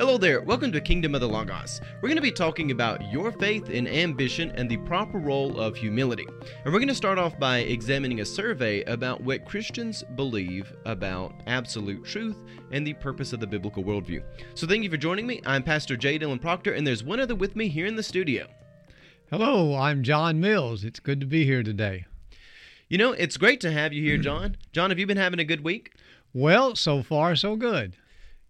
Hello there, welcome to Kingdom of the Logos. We're going to be talking about your faith and ambition and the proper role of humility. And we're going to start off by examining a survey about what Christians believe about absolute truth and the purpose of the biblical worldview. So thank you for joining me. I'm Pastor J. Dylan Proctor, and there's one other with me here in the studio. Hello, I'm John Mills. It's good to be here today. You know, it's great to have you here, John. John, have you been having a good week? Well, so far, so good.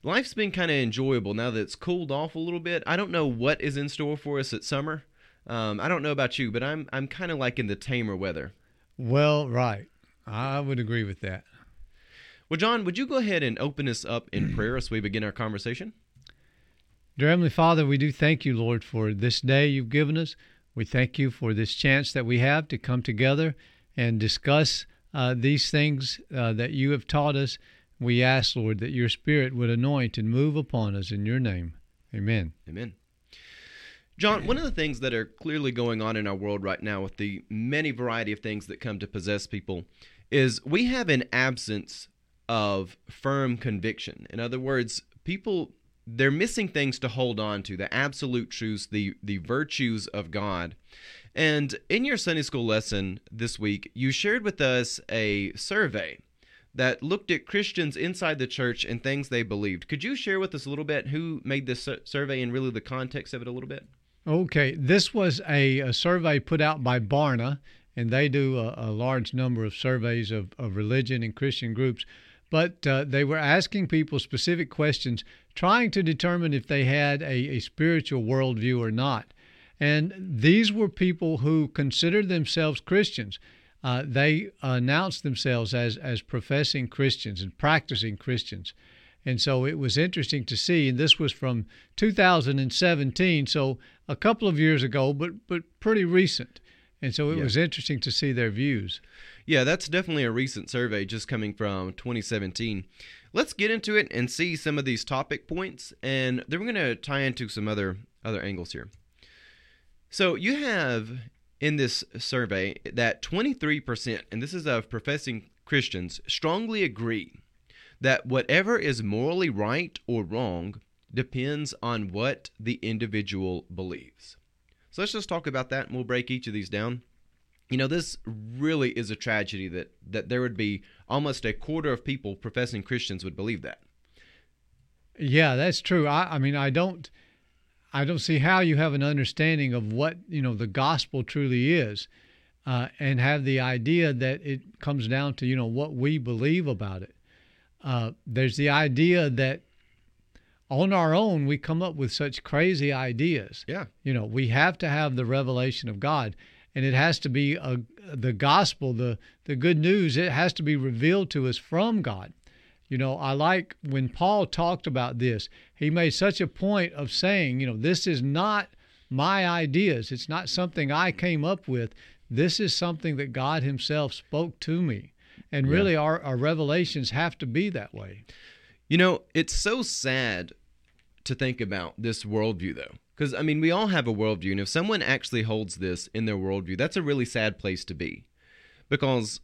Life's been kind of enjoyable now that it's cooled off a little bit. I don't know what is in store for us at summer. Um, I don't know about you, but I'm I'm kind of like in the tamer weather. Well, right. I would agree with that. Well, John, would you go ahead and open us up in prayer as we begin our conversation? Dear Heavenly Father, we do thank you, Lord, for this day you've given us. We thank you for this chance that we have to come together and discuss uh, these things uh, that you have taught us. We ask, Lord, that your Spirit would anoint and move upon us in your name. Amen. Amen. John, one of the things that are clearly going on in our world right now with the many variety of things that come to possess people is we have an absence of firm conviction. In other words, people they're missing things to hold on to, the absolute truths, the the virtues of God. And in your Sunday school lesson this week, you shared with us a survey that looked at Christians inside the church and things they believed. Could you share with us a little bit who made this survey and really the context of it a little bit? Okay, this was a, a survey put out by Barna, and they do a, a large number of surveys of, of religion and Christian groups. But uh, they were asking people specific questions, trying to determine if they had a, a spiritual worldview or not. And these were people who considered themselves Christians. Uh, they announced themselves as, as professing Christians and practicing Christians. And so it was interesting to see, and this was from 2017, so a couple of years ago, but but pretty recent. And so it yeah. was interesting to see their views. Yeah, that's definitely a recent survey just coming from 2017. Let's get into it and see some of these topic points, and then we're going to tie into some other other angles here. So you have in this survey that 23%, and this is of professing Christians, strongly agree that whatever is morally right or wrong depends on what the individual believes. So let's just talk about that and we'll break each of these down. You know, this really is a tragedy that, that there would be almost a quarter of people professing Christians would believe that. Yeah, that's true. I, I mean, I don't I don't see how you have an understanding of what you know the gospel truly is, uh, and have the idea that it comes down to you know what we believe about it. Uh, there's the idea that on our own we come up with such crazy ideas. Yeah, you know we have to have the revelation of God, and it has to be a, the gospel, the the good news. It has to be revealed to us from God. You know, I like when Paul talked about this, he made such a point of saying, you know, this is not my ideas. It's not something I came up with. This is something that God Himself spoke to me. And really, yeah. our, our revelations have to be that way. You know, it's so sad to think about this worldview, though. Because, I mean, we all have a worldview. And if someone actually holds this in their worldview, that's a really sad place to be. Because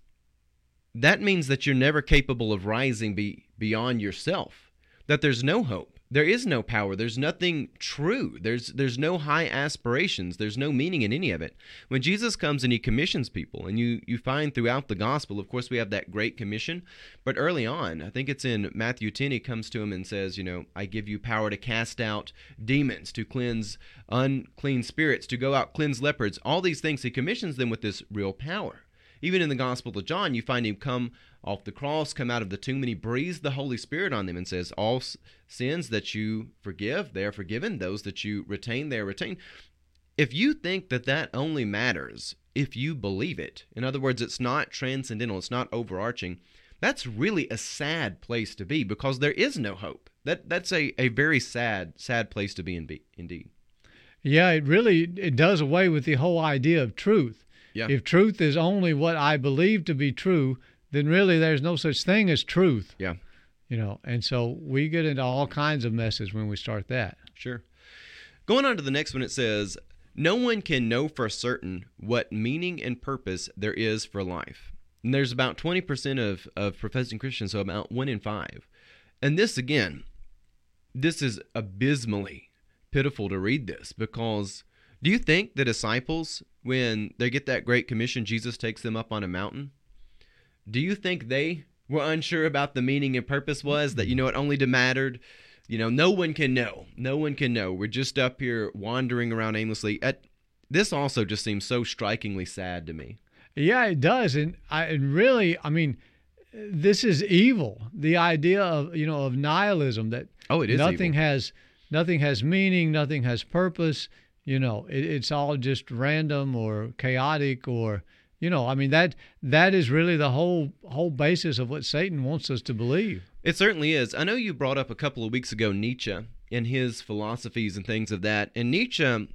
that means that you're never capable of rising be, beyond yourself. That there's no hope. There is no power. There's nothing true. There's there's no high aspirations. There's no meaning in any of it. When Jesus comes and he commissions people, and you you find throughout the gospel, of course, we have that great commission, but early on, I think it's in Matthew 10, he comes to him and says, you know, I give you power to cast out demons, to cleanse unclean spirits, to go out cleanse leopards. All these things he commissions them with this real power. Even in the Gospel of John, you find him come off the cross, come out of the tomb, and he breathes the Holy Spirit on them and says, All sins that you forgive, they are forgiven. Those that you retain, they are retained. If you think that that only matters if you believe it, in other words, it's not transcendental, it's not overarching, that's really a sad place to be because there is no hope. That that's a, a very sad, sad place to be in be, indeed. Yeah, it really it does away with the whole idea of truth. Yeah. If truth is only what I believe to be true, then really there's no such thing as truth. Yeah. You know, and so we get into all kinds of messes when we start that. Sure. Going on to the next one, it says, No one can know for certain what meaning and purpose there is for life. And there's about 20% of, of professing Christians, so about one in five. And this, again, this is abysmally pitiful to read this because do you think the disciples, when they get that great commission, Jesus takes them up on a mountain? Do you think they were unsure about the meaning and purpose was that, you know, it only mattered? You know, no one can know. No one can know. We're just up here wandering around aimlessly. At, this also just seems so strikingly sad to me. Yeah, it does. And I and really, I mean, this is evil. The idea of, you know, of nihilism that oh, it is nothing evil. has nothing has meaning, nothing has purpose you know it, it's all just random or chaotic or you know i mean that that is really the whole whole basis of what satan wants us to believe. It certainly is. I know you brought up a couple of weeks ago nietzsche and his philosophies and things of that. And nietzsche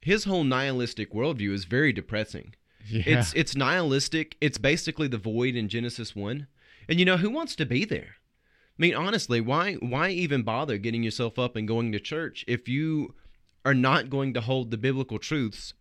his whole nihilistic worldview is very depressing. Yeah. it's it's nihilistic. It's basically the void in genesis 1 and you know who wants to be there? I mean, honestly, why why even bother getting yourself up and going to church if you are not going to hold the biblical truths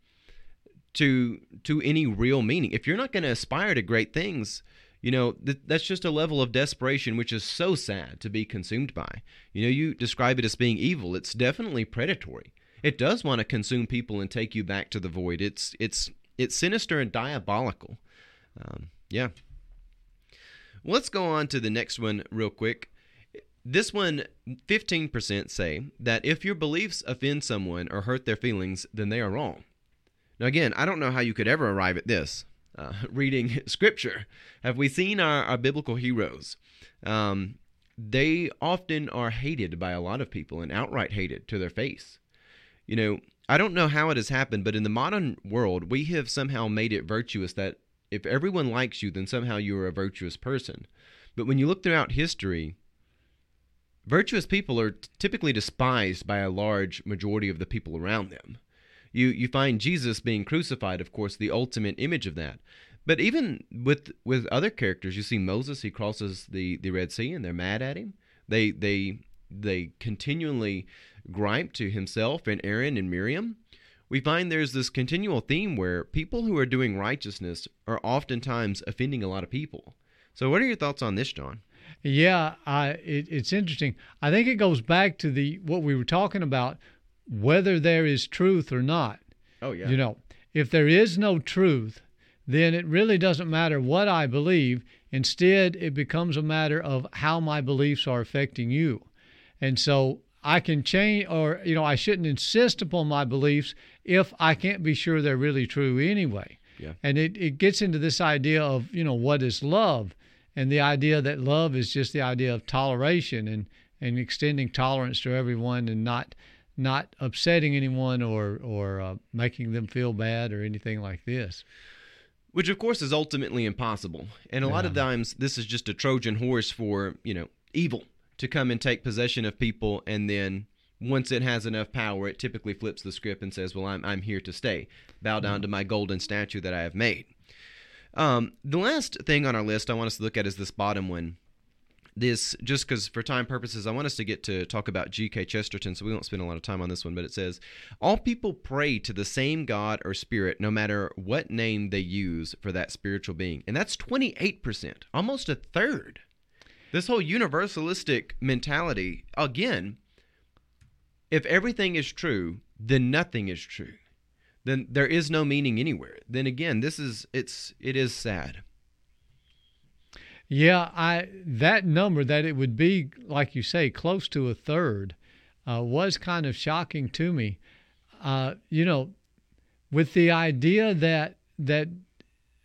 to to any real meaning. If you're not going to aspire to great things, you know th- that's just a level of desperation which is so sad to be consumed by. You know, you describe it as being evil. It's definitely predatory. It does want to consume people and take you back to the void. It's it's it's sinister and diabolical. Um, yeah. Let's go on to the next one real quick. This one, 15% say that if your beliefs offend someone or hurt their feelings, then they are wrong. Now, again, I don't know how you could ever arrive at this. Uh, reading scripture, have we seen our, our biblical heroes? Um, they often are hated by a lot of people and outright hated to their face. You know, I don't know how it has happened, but in the modern world, we have somehow made it virtuous that if everyone likes you, then somehow you are a virtuous person. But when you look throughout history, Virtuous people are typically despised by a large majority of the people around them. You you find Jesus being crucified, of course, the ultimate image of that. But even with with other characters, you see Moses, he crosses the, the Red Sea and they're mad at him. They they they continually gripe to himself and Aaron and Miriam. We find there's this continual theme where people who are doing righteousness are oftentimes offending a lot of people. So what are your thoughts on this, John? Yeah, I, it, it's interesting. I think it goes back to the what we were talking about, whether there is truth or not. Oh yeah. You know, if there is no truth, then it really doesn't matter what I believe. Instead, it becomes a matter of how my beliefs are affecting you. And so I can change, or, you know, I shouldn't insist upon my beliefs if I can't be sure they're really true anyway. Yeah. And it, it gets into this idea of, you know, what is love? And the idea that love is just the idea of toleration and, and extending tolerance to everyone and not not upsetting anyone or or uh, making them feel bad or anything like this. Which of course is ultimately impossible, and a yeah. lot of times this is just a Trojan horse for you know evil to come and take possession of people, and then once it has enough power, it typically flips the script and says, "Well, I'm I'm here to stay. Bow down mm-hmm. to my golden statue that I have made." Um, the last thing on our list I want us to look at is this bottom one. This, just because for time purposes, I want us to get to talk about G.K. Chesterton, so we won't spend a lot of time on this one, but it says, All people pray to the same God or spirit, no matter what name they use for that spiritual being. And that's 28%, almost a third. This whole universalistic mentality, again, if everything is true, then nothing is true then there is no meaning anywhere. Then again, this is it's it is sad. Yeah, I that number that it would be like you say close to a third uh, was kind of shocking to me. Uh, you know, with the idea that that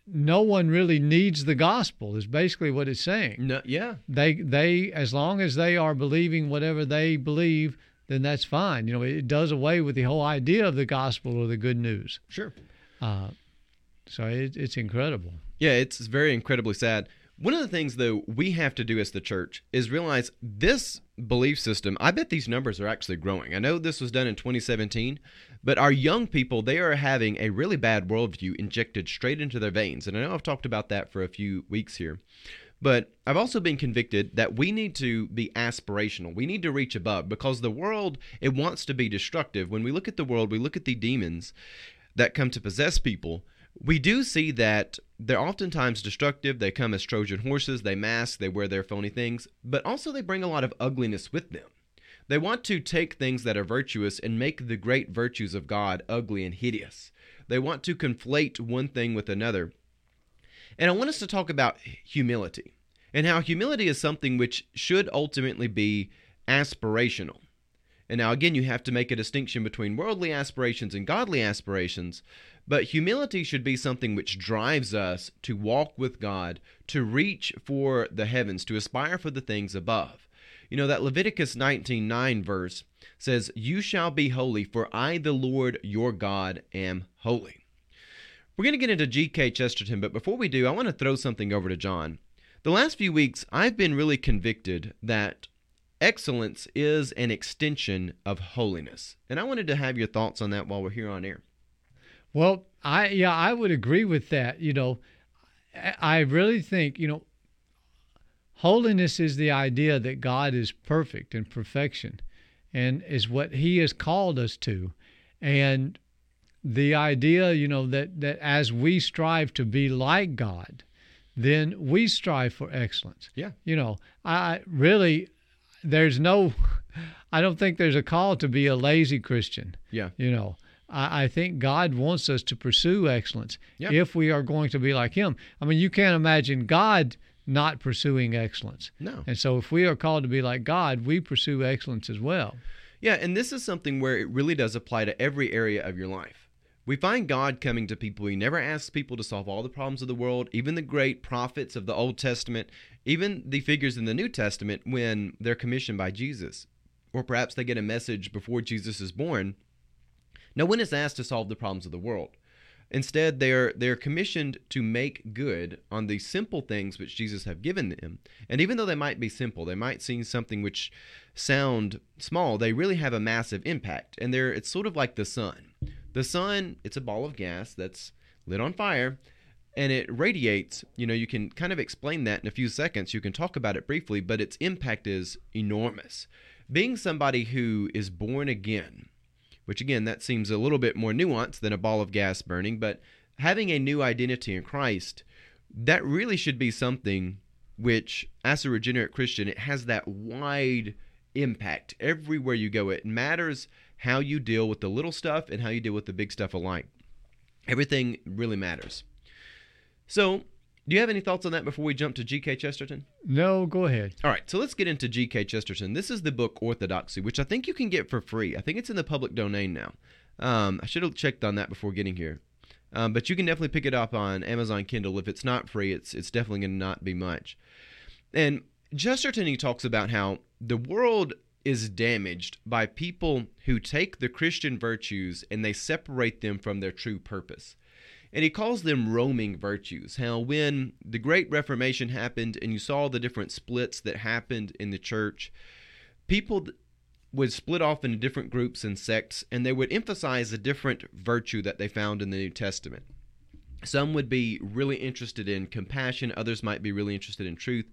no one really needs the gospel is basically what it's saying. No, yeah. They they as long as they are believing whatever they believe, then that's fine. You know, it does away with the whole idea of the gospel or the good news. Sure. Uh, so it, it's incredible. Yeah, it's very incredibly sad. One of the things, though, we have to do as the church is realize this belief system, I bet these numbers are actually growing. I know this was done in 2017, but our young people, they are having a really bad worldview injected straight into their veins. And I know I've talked about that for a few weeks here. But I've also been convicted that we need to be aspirational. We need to reach above because the world, it wants to be destructive. When we look at the world, we look at the demons that come to possess people. We do see that they're oftentimes destructive. They come as Trojan horses, they mask, they wear their phony things, but also they bring a lot of ugliness with them. They want to take things that are virtuous and make the great virtues of God ugly and hideous. They want to conflate one thing with another. And I want us to talk about humility and how humility is something which should ultimately be aspirational. And now, again, you have to make a distinction between worldly aspirations and godly aspirations, but humility should be something which drives us to walk with God, to reach for the heavens, to aspire for the things above. You know, that Leviticus 19:9 verse says, You shall be holy, for I, the Lord your God, am holy. We're going to get into G.K. Chesterton, but before we do, I want to throw something over to John. The last few weeks, I've been really convicted that excellence is an extension of holiness. And I wanted to have your thoughts on that while we're here on air. Well, I yeah, I would agree with that. You know, I really think, you know, holiness is the idea that God is perfect and perfection and is what he has called us to. And the idea, you know, that that as we strive to be like God, then we strive for excellence. Yeah. You know, I really there's no, I don't think there's a call to be a lazy Christian. Yeah. You know, I, I think God wants us to pursue excellence Yeah. if we are going to be like Him. I mean, you can't imagine God not pursuing excellence. No. And so if we are called to be like God, we pursue excellence as well. Yeah, and this is something where it really does apply to every area of your life. We find God coming to people. He never asks people to solve all the problems of the world, even the great prophets of the Old Testament, even the figures in the New Testament when they're commissioned by Jesus. Or perhaps they get a message before Jesus is born. No one is asked to solve the problems of the world. Instead, they're they're commissioned to make good on the simple things which Jesus have given them. And even though they might be simple, they might seem something which sound small, they really have a massive impact. And they're it's sort of like the sun. The sun, it's a ball of gas that's lit on fire and it radiates. You know, you can kind of explain that in a few seconds. You can talk about it briefly, but its impact is enormous. Being somebody who is born again, which again, that seems a little bit more nuanced than a ball of gas burning, but having a new identity in Christ, that really should be something which, as a regenerate Christian, it has that wide impact everywhere you go. It matters how you deal with the little stuff and how you deal with the big stuff alike. Everything really matters. So, do you have any thoughts on that before we jump to G.K. Chesterton? No, go ahead. All right, so let's get into G.K. Chesterton. This is the book Orthodoxy, which I think you can get for free. I think it's in the public domain now. Um, I should have checked on that before getting here. Um, but you can definitely pick it up on Amazon Kindle. If it's not free, it's it's definitely going to not be much. And Chesterton he talks about how the world is damaged by people who take the Christian virtues and they separate them from their true purpose. And he calls them roaming virtues. How when the Great Reformation happened and you saw the different splits that happened in the church, people would split off into different groups and sects, and they would emphasize a different virtue that they found in the New Testament. Some would be really interested in compassion, others might be really interested in truth.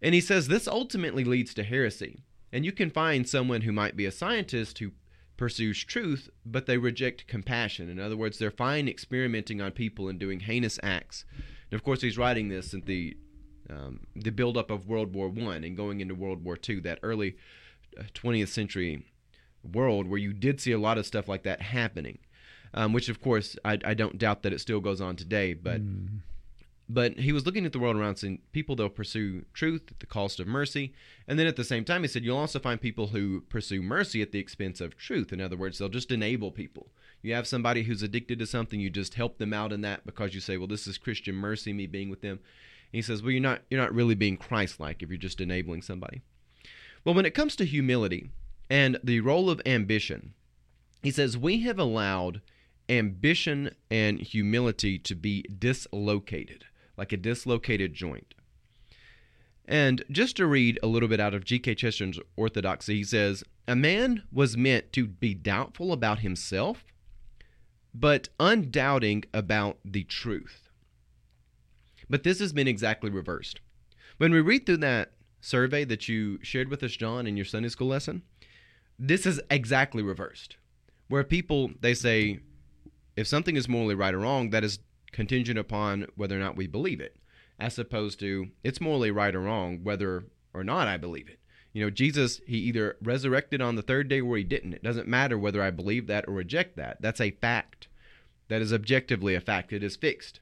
And he says this ultimately leads to heresy. And you can find someone who might be a scientist who pursues truth, but they reject compassion. In other words, they're fine experimenting on people and doing heinous acts. And of course, he's writing this at the um, the buildup of World War One and going into World War Two, that early uh, 20th century world where you did see a lot of stuff like that happening. Um, which, of course, I, I don't doubt that it still goes on today, but but he was looking at the world around saying people they'll pursue truth at the cost of mercy. And then at the same time he said you'll also find people who pursue mercy at the expense of truth. In other words they'll just enable people. You have somebody who's addicted to something you just help them out in that because you say well this is christian mercy me being with them. And he says well you're not you're not really being christ-like if you're just enabling somebody. Well when it comes to humility and the role of ambition he says we have allowed ambition and humility to be dislocated like a dislocated joint. And just to read a little bit out of G.K. Chesterton's Orthodoxy, he says, A man was meant to be doubtful about himself, but undoubting about the truth. But this has been exactly reversed. When we read through that survey that you shared with us, John, in your Sunday school lesson, this is exactly reversed. Where people, they say, if something is morally right or wrong, that is contingent upon whether or not we believe it, as opposed to it's morally right or wrong whether or not I believe it. You know, Jesus, he either resurrected on the third day or he didn't. It doesn't matter whether I believe that or reject that. That's a fact. That is objectively a fact. It is fixed.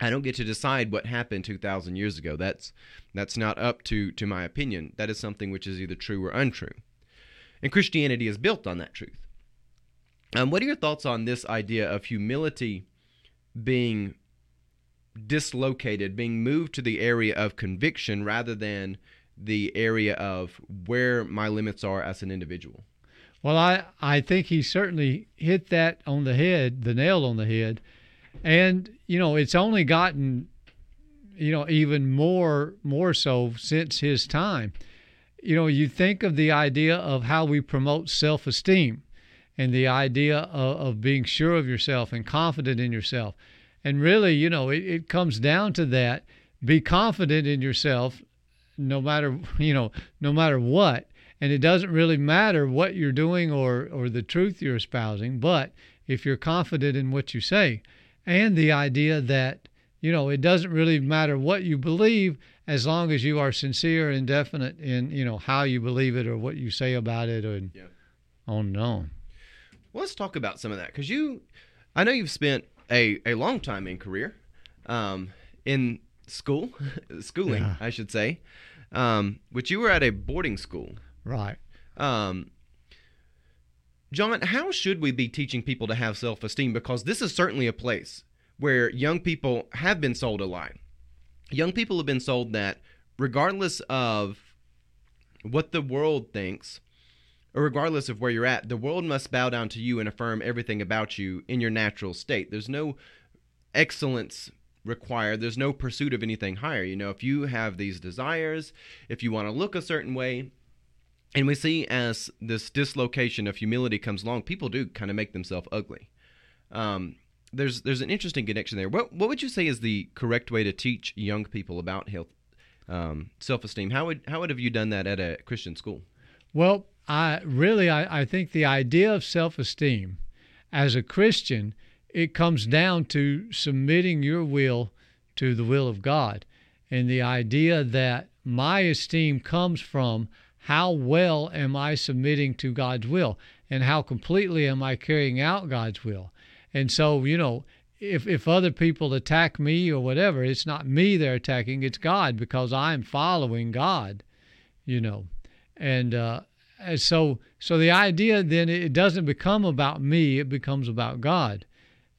I don't get to decide what happened 2000 years ago. That's that's not up to to my opinion. That is something which is either true or untrue. And Christianity is built on that truth. Um, what are your thoughts on this idea of humility being dislocated, being moved to the area of conviction rather than the area of where my limits are as an individual? Well, I, I think he certainly hit that on the head, the nail on the head. And, you know, it's only gotten, you know, even more more so since his time. You know, you think of the idea of how we promote self esteem and the idea of, of being sure of yourself and confident in yourself. And really, you know, it, it comes down to that. Be confident in yourself no matter you know, no matter what. And it doesn't really matter what you're doing or, or the truth you're espousing, but if you're confident in what you say. And the idea that, you know, it doesn't really matter what you believe as long as you are sincere and definite in, you know, how you believe it or what you say about it and yeah. on and on. Well, let's talk about some of that because you, I know you've spent a, a long time in career, um, in school, schooling, yeah. I should say, um, which you were at a boarding school. Right. Um, John, how should we be teaching people to have self esteem? Because this is certainly a place where young people have been sold a lie. Young people have been sold that regardless of what the world thinks, regardless of where you're at, the world must bow down to you and affirm everything about you in your natural state. There's no excellence required, there's no pursuit of anything higher. You know, if you have these desires, if you want to look a certain way, and we see as this dislocation of humility comes along, people do kind of make themselves ugly. Um, there's there's an interesting connection there. What what would you say is the correct way to teach young people about health, um, self esteem? How would how would have you done that at a Christian school? Well, I really I, I think the idea of self-esteem as a Christian it comes down to submitting your will to the will of God and the idea that my esteem comes from how well am I submitting to God's will and how completely am I carrying out God's will. And so, you know, if if other people attack me or whatever, it's not me they're attacking, it's God because I'm following God, you know. And uh, so so the idea then it doesn't become about me it becomes about god.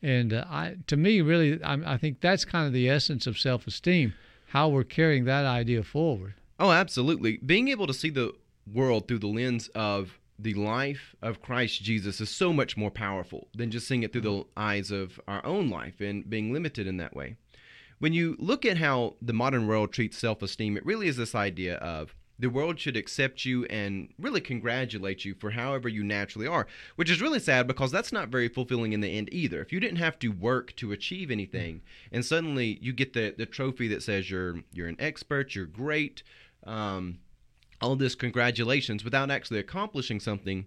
And uh, I, to me really I, I think that's kind of the essence of self-esteem how we're carrying that idea forward. Oh absolutely. Being able to see the world through the lens of the life of Christ Jesus is so much more powerful than just seeing it through the eyes of our own life and being limited in that way. When you look at how the modern world treats self esteem, it really is this idea of the world should accept you and really congratulate you for however you naturally are, which is really sad because that's not very fulfilling in the end either. If you didn't have to work to achieve anything, and suddenly you get the the trophy that says you're you're an expert, you're great, um, all this congratulations without actually accomplishing something,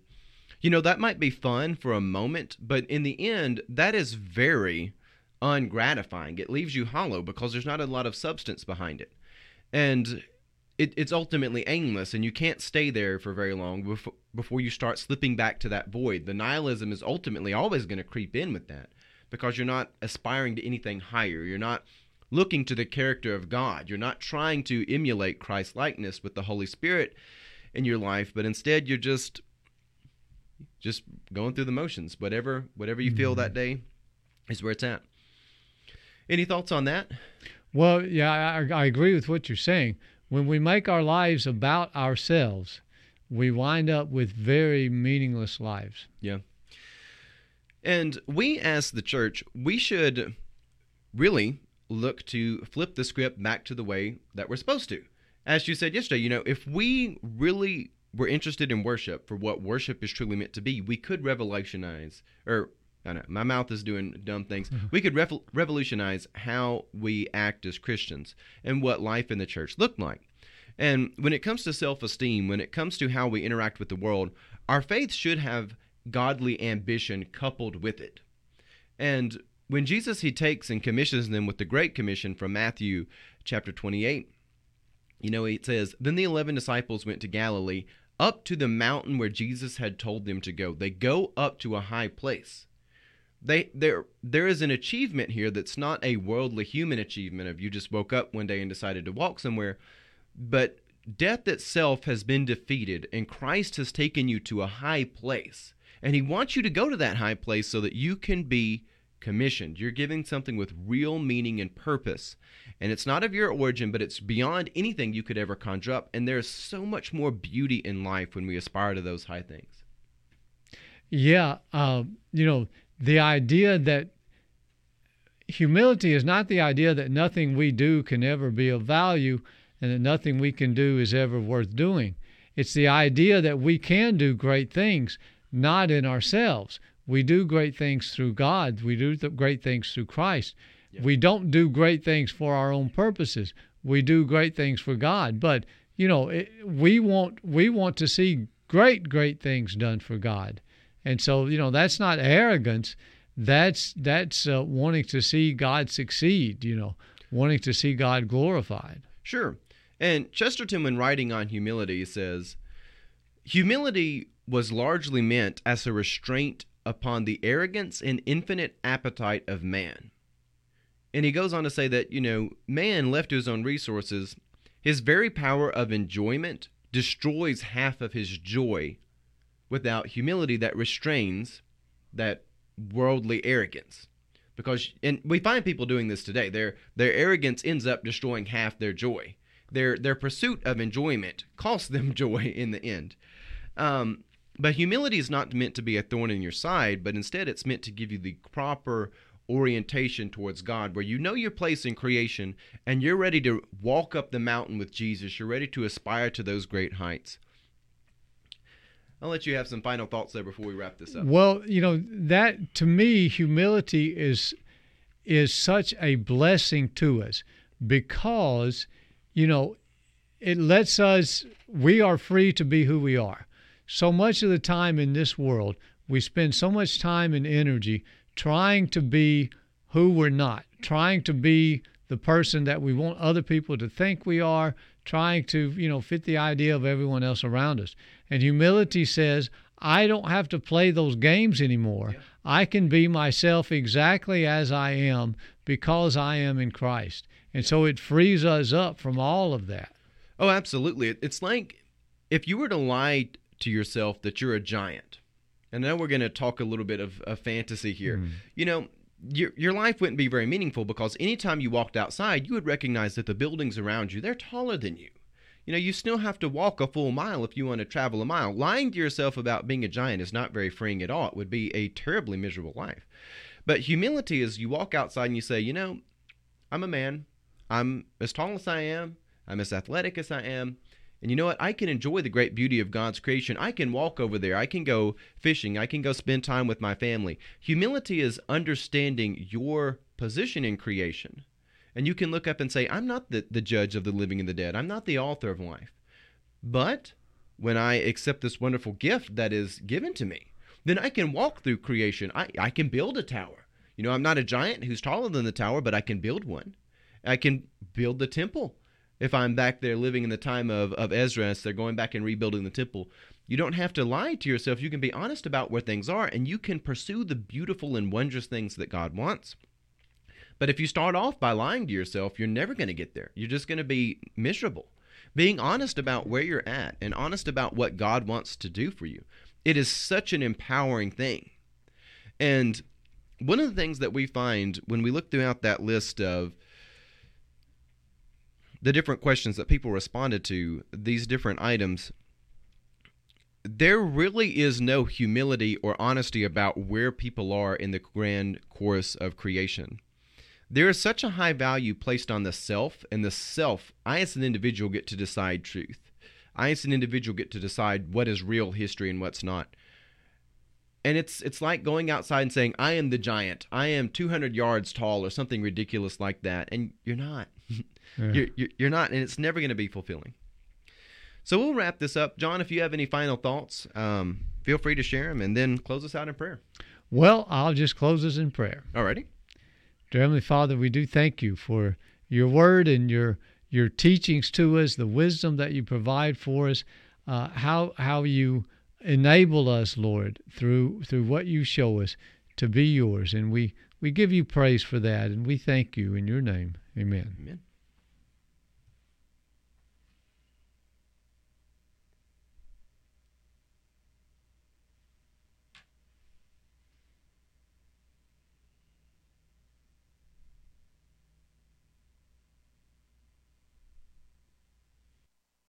you know that might be fun for a moment, but in the end, that is very ungratifying. It leaves you hollow because there's not a lot of substance behind it, and it, it's ultimately aimless and you can't stay there for very long before, before you start slipping back to that void. The nihilism is ultimately always going to creep in with that because you're not aspiring to anything higher. You're not looking to the character of God. You're not trying to emulate Christ likeness with the Holy Spirit in your life, but instead you're just just going through the motions. Whatever whatever you feel that mm-hmm. day is where it's at. Any thoughts on that? Well, yeah, I, I agree with what you're saying when we make our lives about ourselves, we wind up with very meaningless lives. Yeah. And we, as the church, we should really look to flip the script back to the way that we're supposed to. As you said yesterday, you know, if we really were interested in worship for what worship is truly meant to be, we could revolutionize, or I know my mouth is doing dumb things. Mm-hmm. We could rev- revolutionize how we act as Christians and what life in the church looked like. And when it comes to self esteem, when it comes to how we interact with the world, our faith should have godly ambition coupled with it. And when Jesus he takes and commissions them with the great commission from Matthew chapter 28, You know, it says, Then the 11 disciples went to Galilee, up to the mountain where Jesus had told them to go. They go up to a high place. They there there is an achievement here that's not a worldly human achievement of you just woke up one day and decided to walk somewhere, but death itself has been defeated and Christ has taken you to a high place. And he wants you to go to that high place so that you can be commissioned. You're giving something with real meaning and purpose. And it's not of your origin, but it's beyond anything you could ever conjure up. And there's so much more beauty in life when we aspire to those high things. Yeah. Uh, you know, the idea that humility is not the idea that nothing we do can ever be of value and that nothing we can do is ever worth doing. It's the idea that we can do great things, not in ourselves. We do great things through God. We do great things through Christ. Yeah. We don't do great things for our own purposes. We do great things for God. But you know, it, we want we want to see great great things done for God, and so you know that's not arrogance. That's that's uh, wanting to see God succeed. You know, wanting to see God glorified. Sure. And Chesterton, when writing on humility, says, Humility was largely meant as a restraint upon the arrogance and infinite appetite of man. And he goes on to say that, you know, man left to his own resources, his very power of enjoyment destroys half of his joy without humility that restrains that worldly arrogance. Because and we find people doing this today. Their their arrogance ends up destroying half their joy. Their their pursuit of enjoyment costs them joy in the end. Um, but humility is not meant to be a thorn in your side, but instead it's meant to give you the proper orientation towards God, where you know your place in creation and you're ready to walk up the mountain with Jesus. You're ready to aspire to those great heights. I'll let you have some final thoughts there before we wrap this up. Well, you know, that to me, humility is is such a blessing to us because, you know, it lets us we are free to be who we are so much of the time in this world, we spend so much time and energy trying to be who we're not, trying to be the person that we want other people to think we are, trying to, you know, fit the idea of everyone else around us. And humility says, I don't have to play those games anymore. Yeah. I can be myself exactly as I am because I am in Christ. And so it frees us up from all of that. Oh, absolutely. It's like if you were to lie to yourself that you're a giant. And now we're going to talk a little bit of, of fantasy here. Mm. You know, your, your life wouldn't be very meaningful because anytime you walked outside, you would recognize that the buildings around you, they're taller than you. You know, you still have to walk a full mile if you want to travel a mile. Lying to yourself about being a giant is not very freeing at all. It would be a terribly miserable life. But humility is you walk outside and you say, you know, I'm a man. I'm as tall as I am. I'm as athletic as I am. And you know what? I can enjoy the great beauty of God's creation. I can walk over there. I can go fishing. I can go spend time with my family. Humility is understanding your position in creation. And you can look up and say, I'm not the, the judge of the living and the dead. I'm not the author of life. But when I accept this wonderful gift that is given to me, then I can walk through creation. I, I can build a tower. You know, I'm not a giant who's taller than the tower, but I can build one. I can build the temple if I'm back there living in the time of, of Ezra as they're going back and rebuilding the temple. You don't have to lie to yourself. You can be honest about where things are, and you can pursue the beautiful and wondrous things that God wants. But if you start off by lying to yourself, you're never going to get there. You're just going to be miserable. Being honest about where you're at and honest about what God wants to do for you, it is such an empowering thing. And one of the things that we find when we look throughout that list of the different questions that people responded to, these different items, there really is no humility or honesty about where people are in the grand course of creation. There is such a high value placed on the self, and the self, I as an individual get to decide truth. I as an individual get to decide what is real history and what's not. And it's it's like going outside and saying, "I am the giant. I am 200 yards tall," or something ridiculous like that, and you're not. Yeah. You're, you're not, and it's never going to be fulfilling. So we'll wrap this up. John, if you have any final thoughts, um, feel free to share them and then close us out in prayer. Well, I'll just close us in prayer. Alrighty. Dear Heavenly Father, we do thank you for your word and your your teachings to us, the wisdom that you provide for us, uh, how how you enable us, Lord, through through what you show us to be yours, and we we give you praise for that, and we thank you in your name. Amen. Amen.